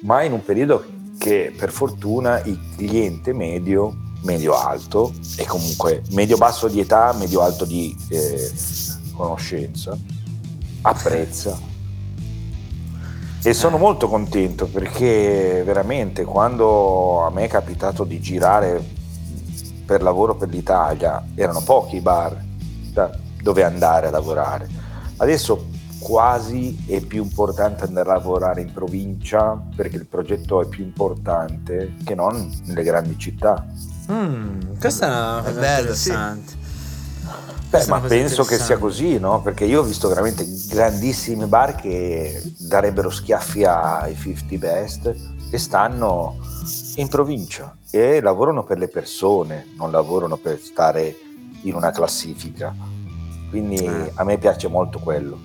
ma in un periodo che per fortuna il cliente medio medio alto e comunque medio basso di età medio alto di eh, conoscenza apprezza e sono molto contento perché veramente quando a me è capitato di girare per lavoro per l'Italia erano pochi i bar dove andare a lavorare. Adesso quasi è più importante andare a lavorare in provincia perché il progetto è più importante che non nelle grandi città. Mm, questa è una È cosa bello, sì. interessante. Beh, Questa è ma penso che sia così, no? Perché io ho visto veramente grandissimi bar che darebbero schiaffi ai 50 best e stanno in provincia e lavorano per le persone, non lavorano per stare in una classifica. Quindi Eh. a me piace molto quello.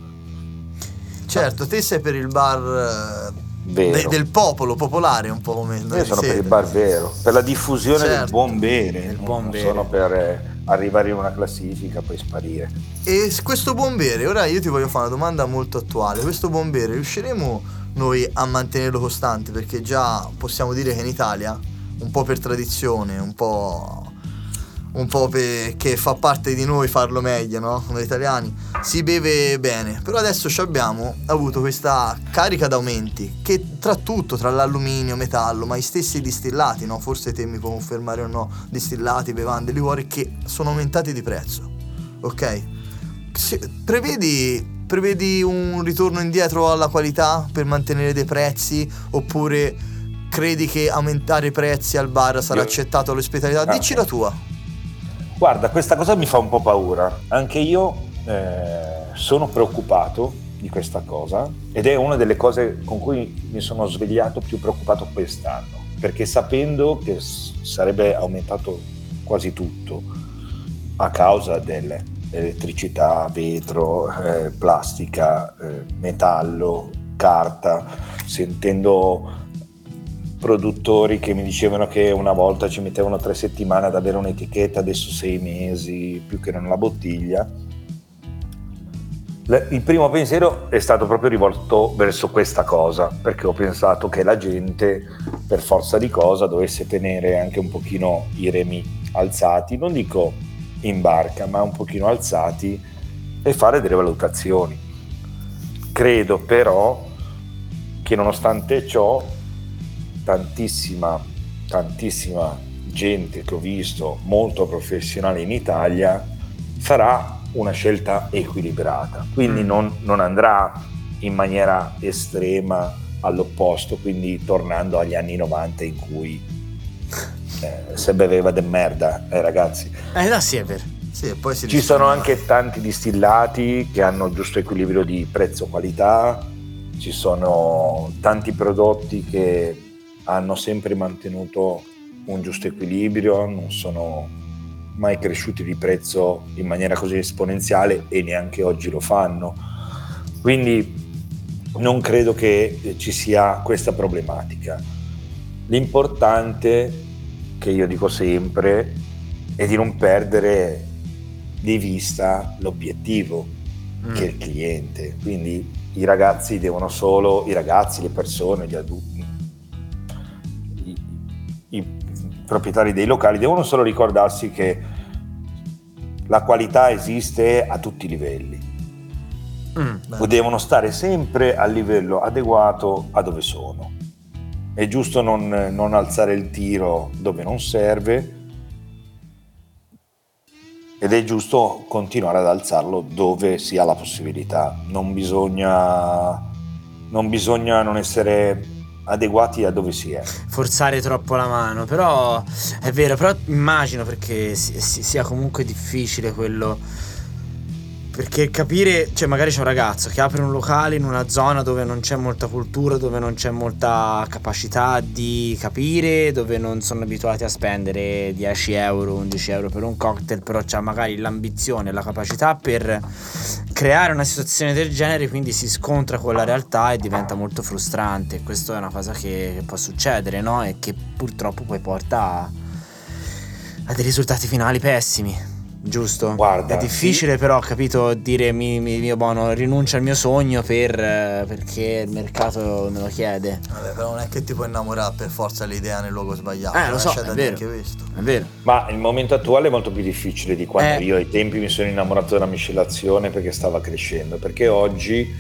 Certo, te sei per il bar eh. De- del popolo, popolare un po' come noi Io sono per siete. il bar vero, per la diffusione del Certo. buon bere, Del non buon bere. sono per eh, arrivare in una classifica e poi sparire. E questo buon bere, ora io ti voglio fare una domanda molto attuale. Questo buon bere riusciremo noi a mantenerlo costante? Perché già possiamo dire che in Italia, un po' per tradizione, un po', un po' perché fa parte di noi farlo meglio, no? Noi italiani, si beve bene. Però adesso ci abbiamo avuto questa carica d'aumenti che tra tutto, tra l'alluminio, metallo, ma i stessi distillati, no? Forse te mi puoi confermare o no, distillati, bevande, liquori che sono aumentati di prezzo. Ok? Se- prevedi, prevedi un ritorno indietro alla qualità per mantenere dei prezzi oppure credi che aumentare i prezzi al bar sarà Io- accettato all'ospitalità? Ah, Dici la tua. Guarda, questa cosa mi fa un po' paura. Anche io eh, sono preoccupato di questa cosa ed è una delle cose con cui mi sono svegliato più preoccupato quest'anno, perché sapendo che sarebbe aumentato quasi tutto a causa dell'elettricità, vetro, eh, plastica, eh, metallo, carta, sentendo produttori che mi dicevano che una volta ci mettevano tre settimane ad avere un'etichetta, adesso sei mesi più che nella bottiglia. Il primo pensiero è stato proprio rivolto verso questa cosa, perché ho pensato che la gente, per forza di cosa, dovesse tenere anche un pochino i remi alzati, non dico in barca, ma un pochino alzati e fare delle valutazioni. Credo però che nonostante ciò, tantissima, tantissima gente che ho visto molto professionale in Italia farà una scelta equilibrata, quindi Mm. non, non andrà in maniera estrema all'opposto, quindi tornando agli anni 90 in cui eh, se beveva de merda, eh, ragazzi. Eh, no, sì, è vero. Sì, Ci sono anche tanti distillati che hanno il giusto equilibrio di prezzo-qualità, ci sono tanti prodotti che hanno sempre mantenuto un giusto equilibrio, non sono mai cresciuti di prezzo in maniera così esponenziale e neanche oggi lo fanno. Quindi non credo che ci sia questa problematica. L'importante, che io dico sempre, è di non perdere di vista l'obiettivo Mm. che è il cliente. Quindi i ragazzi devono solo, i ragazzi, le persone, gli adulti, i proprietari dei locali devono solo ricordarsi che la qualità esiste a tutti i livelli. Mm. Devono stare sempre al livello adeguato a dove sono. È giusto non, non alzare il tiro dove non serve ed è giusto continuare ad alzarlo dove si ha la possibilità. Non bisogna non, bisogna non essere adeguati a dove si è. forzare troppo la mano, però è vero, però immagino perché si- si- sia comunque difficile quello. Perché capire, cioè magari c'è un ragazzo che apre un locale in una zona dove non c'è molta cultura, dove non c'è molta capacità di capire, dove non sono abituati a spendere 10 euro, 11 euro per un cocktail, però c'ha magari l'ambizione, la capacità per creare una situazione del genere, quindi si scontra con la realtà e diventa molto frustrante. Questo è una cosa che, che può succedere, no? E che purtroppo poi porta a, a dei risultati finali pessimi. Giusto? Guarda, è difficile però, capito, dire mi, mi- mio bono rinuncia al mio sogno per, perché il mercato me lo chiede. Vabbè, però non è che ti puoi innamorare per forza l'idea nel luogo sbagliato. Eh, lo so, c'è è da vero. dire anche questo. È vero. Ma il momento attuale è molto più difficile di quando Eh. io ai tempi mi sono innamorato della miscelazione perché stava crescendo, perché oggi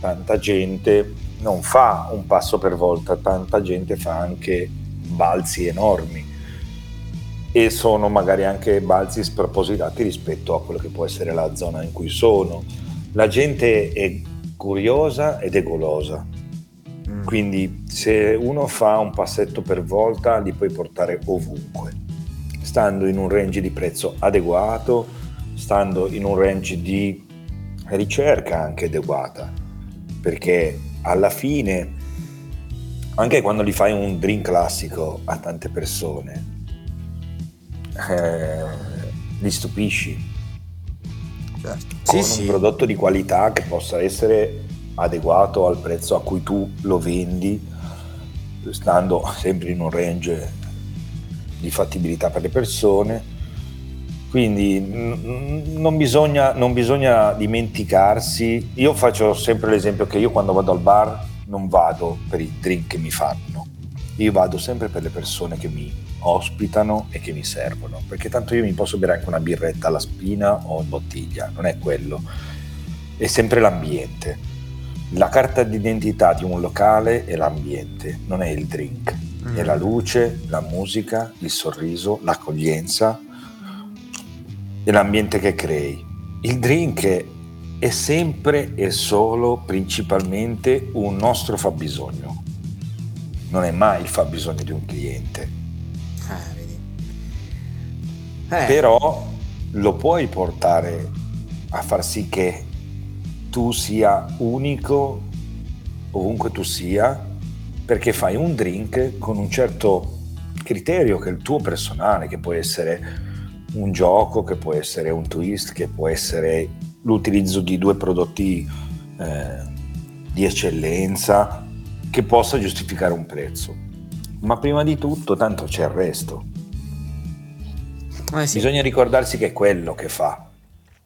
tanta gente non fa un passo per volta, tanta gente fa anche balzi enormi e sono magari anche balzi spropositati rispetto a quello che può essere la zona in cui sono. La gente è curiosa ed è golosa. Mm. Quindi se uno fa un passetto per volta li puoi portare ovunque, stando in un range di prezzo adeguato, stando in un range di ricerca anche adeguata, perché alla fine, anche quando gli fai un drink classico a tante persone, eh, li stupisci Certo. Sì, con sì. un prodotto di qualità che possa essere adeguato al prezzo a cui tu lo vendi, stando sempre in un range di fattibilità per le persone. Quindi non bisogna, non bisogna dimenticarsi. Io faccio sempre l'esempio che io quando vado al bar non vado per i drink che mi fanno, io vado sempre per le persone che mi ospitano e che mi servono, perché tanto io mi posso bere anche una birretta alla spina o in bottiglia, non è quello, è sempre l'ambiente. La carta d'identità di un locale è l'ambiente, non è il drink, Mm. è la luce, la musica, il sorriso, l'accoglienza e l'ambiente che crei. Il drink è, è sempre e solo principalmente un nostro fabbisogno, non è mai il fabbisogno di un cliente. Eh, però lo puoi portare a far sì che tu sia unico ovunque tu sia perché fai un drink con un certo criterio che è il tuo personale che può essere un gioco che può essere un twist che può essere l'utilizzo di due prodotti eh, di eccellenza che possa giustificare un prezzo. Ma prima di tutto tanto c'è il resto eh sì. Bisogna ricordarsi che è quello che fa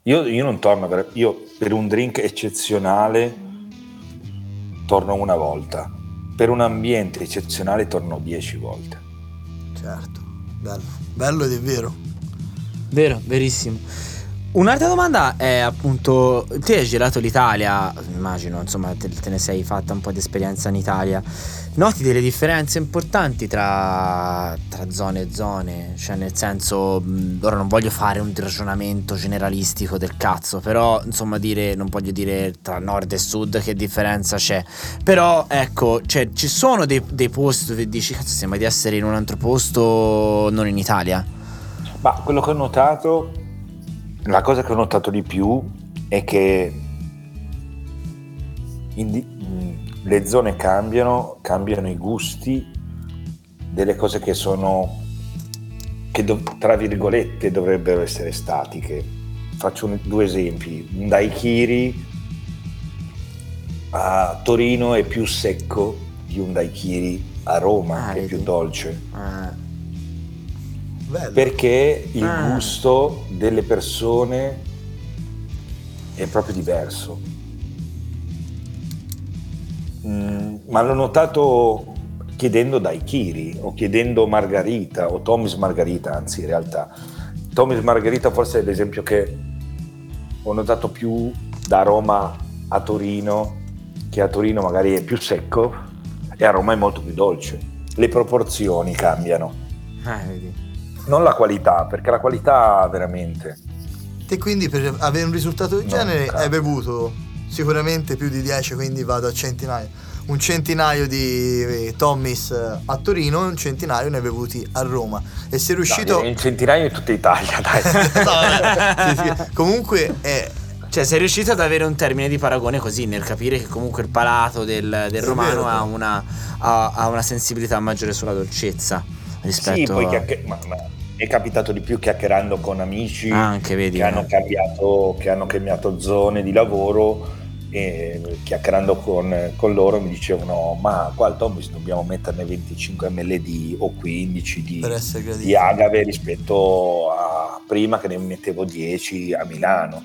Io, io non torno, per, io per un drink eccezionale torno una volta, per un ambiente eccezionale torno dieci volte. Certo, bello, bello ed è vero. Vero, verissimo. Un'altra domanda è appunto, tu hai girato l'Italia, immagino, insomma, te, te ne sei fatta un po' di esperienza in Italia. Noti delle differenze importanti tra, tra zone e zone? Cioè, nel senso, ora non voglio fare un ragionamento generalistico del cazzo, però, insomma, dire, non voglio dire tra nord e sud che differenza c'è. Però, ecco, cioè, ci sono dei, dei posti dove dici, cazzo, sembra di essere in un altro posto, non in Italia. Ma quello che ho notato, la cosa che ho notato di più è che in le zone cambiano, cambiano i gusti delle cose che sono, che dov- tra virgolette dovrebbero essere statiche. Faccio un- due esempi. Un daiquiri a Torino è più secco di un daiquiri a Roma, Ah, che è più dolce. Bello. Perché il Ah. gusto delle persone è proprio diverso. Mm, ma l'ho notato chiedendo Daiquiri o chiedendo Margarita o Tommy's Margarita, anzi in realtà. Tommy's Margarita forse è l'esempio che ho notato più da Roma a Torino, che a Torino magari è più secco e a Roma è molto più dolce. Le proporzioni cambiano eh, vedi. non la qualità, perché la qualità veramente. Te quindi per avere un risultato del genere hai bevuto sicuramente più di 10, quindi vado a centinaio. Un centinaio di eh, Tommy's eh, a Torino e un centinaio ne hai bevuti a Roma. E sei riuscito... Dai, in centinaio in tutta Italia, dai. *laughs* No, sì, sì. Comunque è... Cioè, sei riuscito ad avere un termine di paragone così nel capire che comunque il palato del, del romano vero. ha una, ha, ha una sensibilità maggiore sulla dolcezza rispetto sì, poi a... chiacchier- ma, ma mi è capitato di più chiacchierando con amici anche vedi. che, hanno eh. cambiato, che hanno cambiato zone di lavoro e chiacchierando con, con loro mi dicevano ma qua al Tommy's dobbiamo metterne 25 ml di, o 15 di, di agave rispetto a prima che ne mettevo 10 a Milano.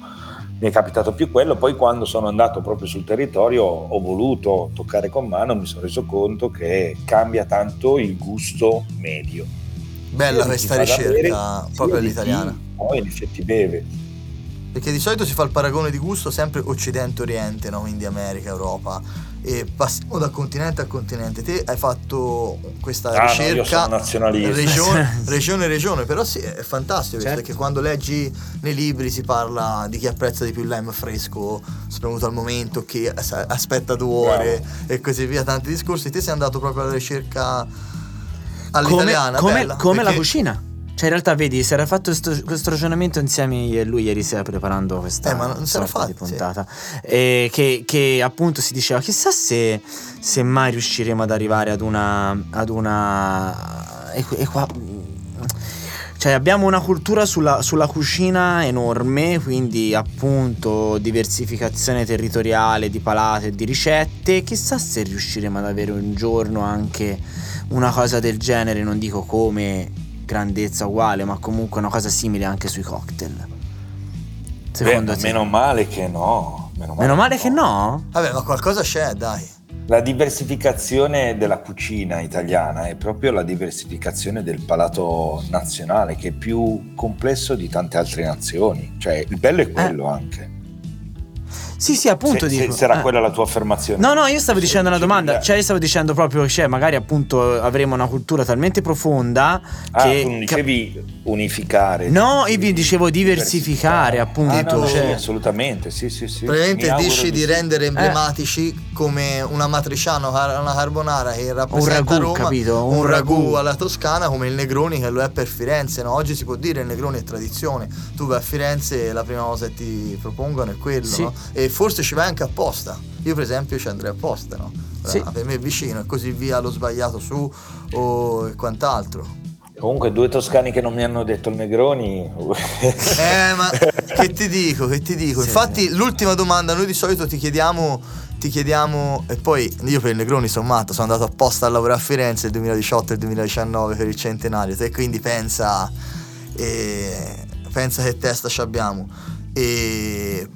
Mi è capitato più quello, poi quando sono andato proprio sul territorio ho voluto toccare con mano, mi sono reso conto che cambia tanto il gusto medio. Bella questa bere, ricerca sia proprio all'italiana. Poi in effetti beve. Perché di solito si fa il paragone di gusto sempre Occidente-Oriente, no? quindi America, Europa. E passiamo da continente a continente. Te hai fatto questa Ah, no, ricerca nazionalista. *laughs* regione, regione regione, però sì, è fantastico Certo. perché quando leggi nei libri si parla di chi apprezza di più il lime fresco, spremuto al momento, chi as- aspetta due ore e così via, tanti discorsi. Te sei andato proprio alla ricerca all'italiana, come- bella, come la perché- cucina. Cioè, in realtà, vedi, si era fatto questo, questo ragionamento insieme e lui ieri sera preparando questa Eh, ma non si era sorta di fatti, sì. puntata. E che, che appunto si diceva: chissà se, se mai riusciremo ad arrivare ad una. ad una. E, e qua. Cioè abbiamo una cultura sulla, sulla cucina enorme, quindi appunto diversificazione territoriale di palate e di ricette. Chissà se riusciremo ad avere un giorno anche una cosa del genere, non dico come grandezza uguale, ma comunque una cosa simile anche sui cocktail. Secondo Beh, te? meno male che no. Meno male, Meno male che no? Vabbè, ma qualcosa c'è, dai. La diversificazione della cucina italiana è proprio la diversificazione del palato nazionale, che è più complesso di tante altre nazioni. Cioè, il bello è quello anche. Sì, sì, appunto se, dico. se era eh. quella la tua affermazione. No, no, io stavo Se dicendo una domanda, eh, cioè io stavo dicendo proprio, cioè magari appunto avremo una cultura talmente profonda Ah, che... tu non dicevi unificare. No, io vi dicevo diversificare, appunto, Ah, no, cioè- sì, assolutamente, sì, sì, sì. Praticamente auguro dici di sì. rendere emblematici come una matriciana o una carbonara che rappresenta ragù, Roma, capito? un, Un ragù. ragù. alla toscana come il Negroni che lo è per Firenze. no? Oggi si può dire il Negroni è tradizione. Tu vai a Firenze e la prima cosa che ti propongono è quello. Sì. no? E forse ci vai anche apposta. Io per esempio ci andrei apposta, no? Sì. Ah, Per me è vicino e così via l'ho sbagliato su o e quant'altro. Comunque, due toscani che non mi hanno detto il Negroni. *laughs* Eh, ma che ti dico, che ti dico. Sì, Infatti, l'ultima domanda, noi di solito ti chiediamo, ti chiediamo, e poi io per il Negroni sono matto, sono andato apposta a lavorare a Firenze il 2018 e il 2019 per il centenario, te quindi pensa, eh, pensa che testa ci abbiamo. E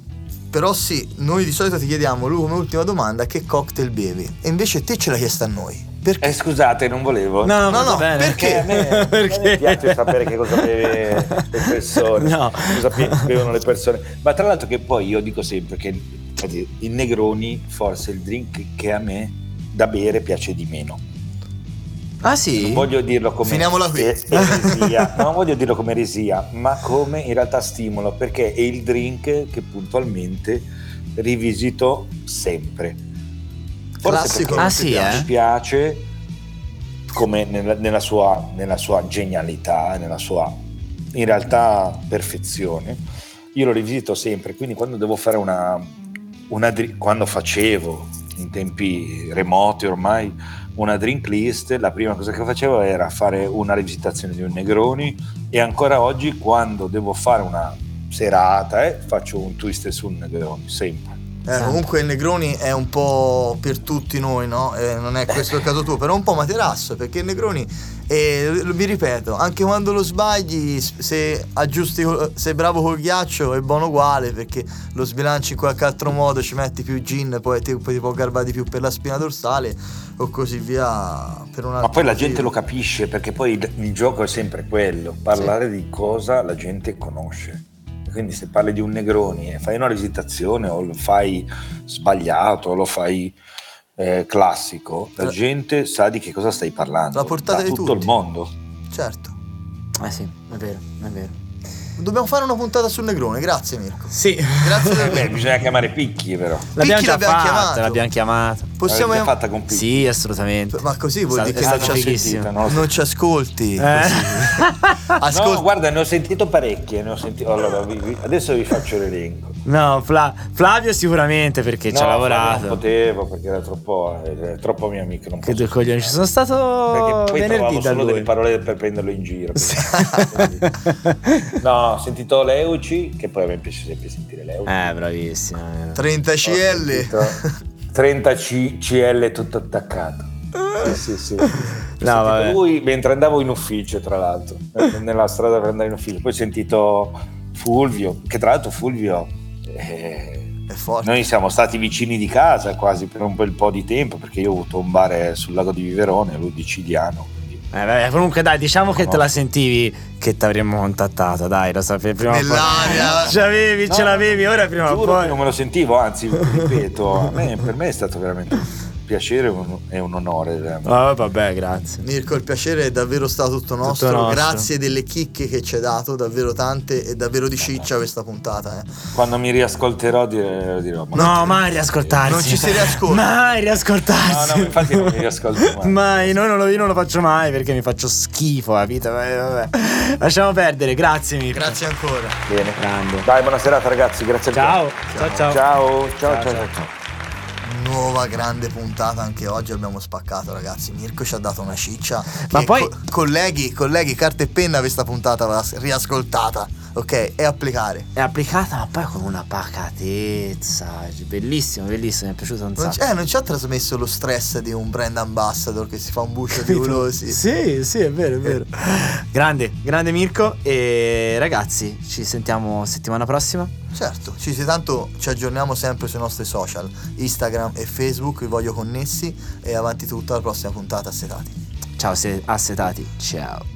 però sì, noi di solito ti chiediamo lui come ultima domanda che cocktail bevi e invece te ce l'hai chiesta a noi. Perché? Eh, scusate, non volevo. No, No, no, bene. perché? a me, a me piace sapere che cosa beve le persone, No. cosa bevono le persone. Ma tra l'altro che poi io dico sempre che infatti, il Negroni forse è il drink che a me da bere piace di meno. Ah sì? Non voglio dirlo come Finiamola qui. *laughs* eresia, non voglio dirlo come eresia, ma come in realtà stimolo, perché è il drink che puntualmente rivisito sempre. Classico, perché non Ah, sì, eh? mi piace come nella, nella sua, nella sua genialità, nella sua in realtà perfezione. Io lo rivisito sempre, quindi quando devo fare una, una quando facevo in tempi remoti ormai una drink list, la prima cosa che facevo era fare una rivisitazione di un Negroni e ancora oggi quando devo fare una serata eh, faccio un twist su un Negroni, sempre. Eh, comunque il Negroni è un po' per tutti noi, no? Eh, non è questo il caso tuo, però è un po' materasso perché il Negroni, eh, vi ripeto, anche quando lo sbagli, se aggiusti, sei bravo col ghiaccio è buono uguale perché lo sbilanci in qualche altro modo, ci metti più gin, poi ti, poi ti può garbare di più per la spina dorsale o così via per un Ma poi la gente lo capisce perché poi il, il gioco è sempre quello, parlare di cosa la gente conosce. Quindi se parli di un Negroni e fai una visitazione o lo fai sbagliato o lo fai eh, classico, la La- gente sa di che cosa stai parlando. La portata da di tutto tutti. il mondo. Certo. Eh sì, è vero, è vero. Dobbiamo fare una puntata sul Negrone, grazie Mirko. Sì. Grazie Eh beh, bisogna chiamare Picchi però. L'abbiamo già l'abbiamo fatta, chiamato. l'abbiamo chiamata. Possiamo L'avete fatta con Picchi? Sì, assolutamente. Ma così vuol dire che non ci, sentita, non ci ascolti. Eh. così. *laughs* No, guarda, ne ho sentito parecchie. Ne ho sentito... Allora, vi- vi- adesso vi faccio l'elenco. No, Fla- Flavio sicuramente perché ci ha No, lavorato. Non potevo perché era troppo, era troppo mio amico. Non Che due coglioni, ci sono stato perché poi venerdì trovavo da solo lui. delle parole per prenderlo in giro. Sì. *laughs* no, ho sentito Leuci, che poi a me piace sempre sentire Leuci. Eh, bravissimo. eh. 30 Ho CL. sentito 30 C- CL tutto attaccato. Sì, sì, sì. *laughs* Vabbè. lui mentre andavo in ufficio, tra l'altro, eh, nella strada per andare in ufficio. Poi ho sentito Fulvio, che tra l'altro Fulvio... eh, È forte. Noi siamo stati vicini di casa quasi per un bel po' di tempo perché io ho avuto un bar sul lago di Viverone, lui di Cigliano. quindi- Eh, vabbè, comunque dai, diciamo che No. te la sentivi che ti avremmo contattato, dai, lo sapevi prima o poi. Nell'aria. *laughs* Ce l'avevi, ce No, l'avevi, ora prima o poi. non me lo sentivo, anzi, *laughs* ripeto, a me- per me è stato veramente piacere e un, onore. veramente. Ah, vabbè, grazie. Mirko, il piacere è davvero stato tutto nostro. nostro. Grazie delle chicche che ci hai dato, davvero tante e davvero di ciccia questa puntata. eh. Quando mi riascolterò dire- dirò, ma No, mai riascoltarsi. Non ci si riascolta. Mai no, riascoltarsi. no, infatti non mi riascolto mai. Mai, noi non lo, io non lo faccio mai perché mi faccio schifo la vita. Vabbè, vabbè. Lasciamo perdere, grazie Mirko. Grazie ancora. Bene. Grande. Dai, buona serata ragazzi, grazie a Ciao, ciao, ciao. Ciao, ciao, ciao, ciao. ciao, ciao. Nuova grande puntata anche oggi abbiamo spaccato ragazzi. Mirko ci ha dato una ciccia. Ma poi- co- colleghi, colleghi, carta e penna questa puntata va riascoltata, ok? E applicare. È applicata, ma poi con una pacatezza. Bellissimo, bellissimo, mi è piaciuto un Non sacco. eh, non ci ha trasmesso lo stress di un brand ambassador che si fa un buccio di *laughs* ulosi. Sì, sì, è vero, è vero. *laughs* Grande, grande Mirko. E ragazzi, ci sentiamo settimana prossima. Certo, ci, tanto ci aggiorniamo sempre sui nostri social, Instagram e Facebook, vi voglio connessi e avanti tutta la prossima puntata assetati. Ciao, se- assetati. Ciao.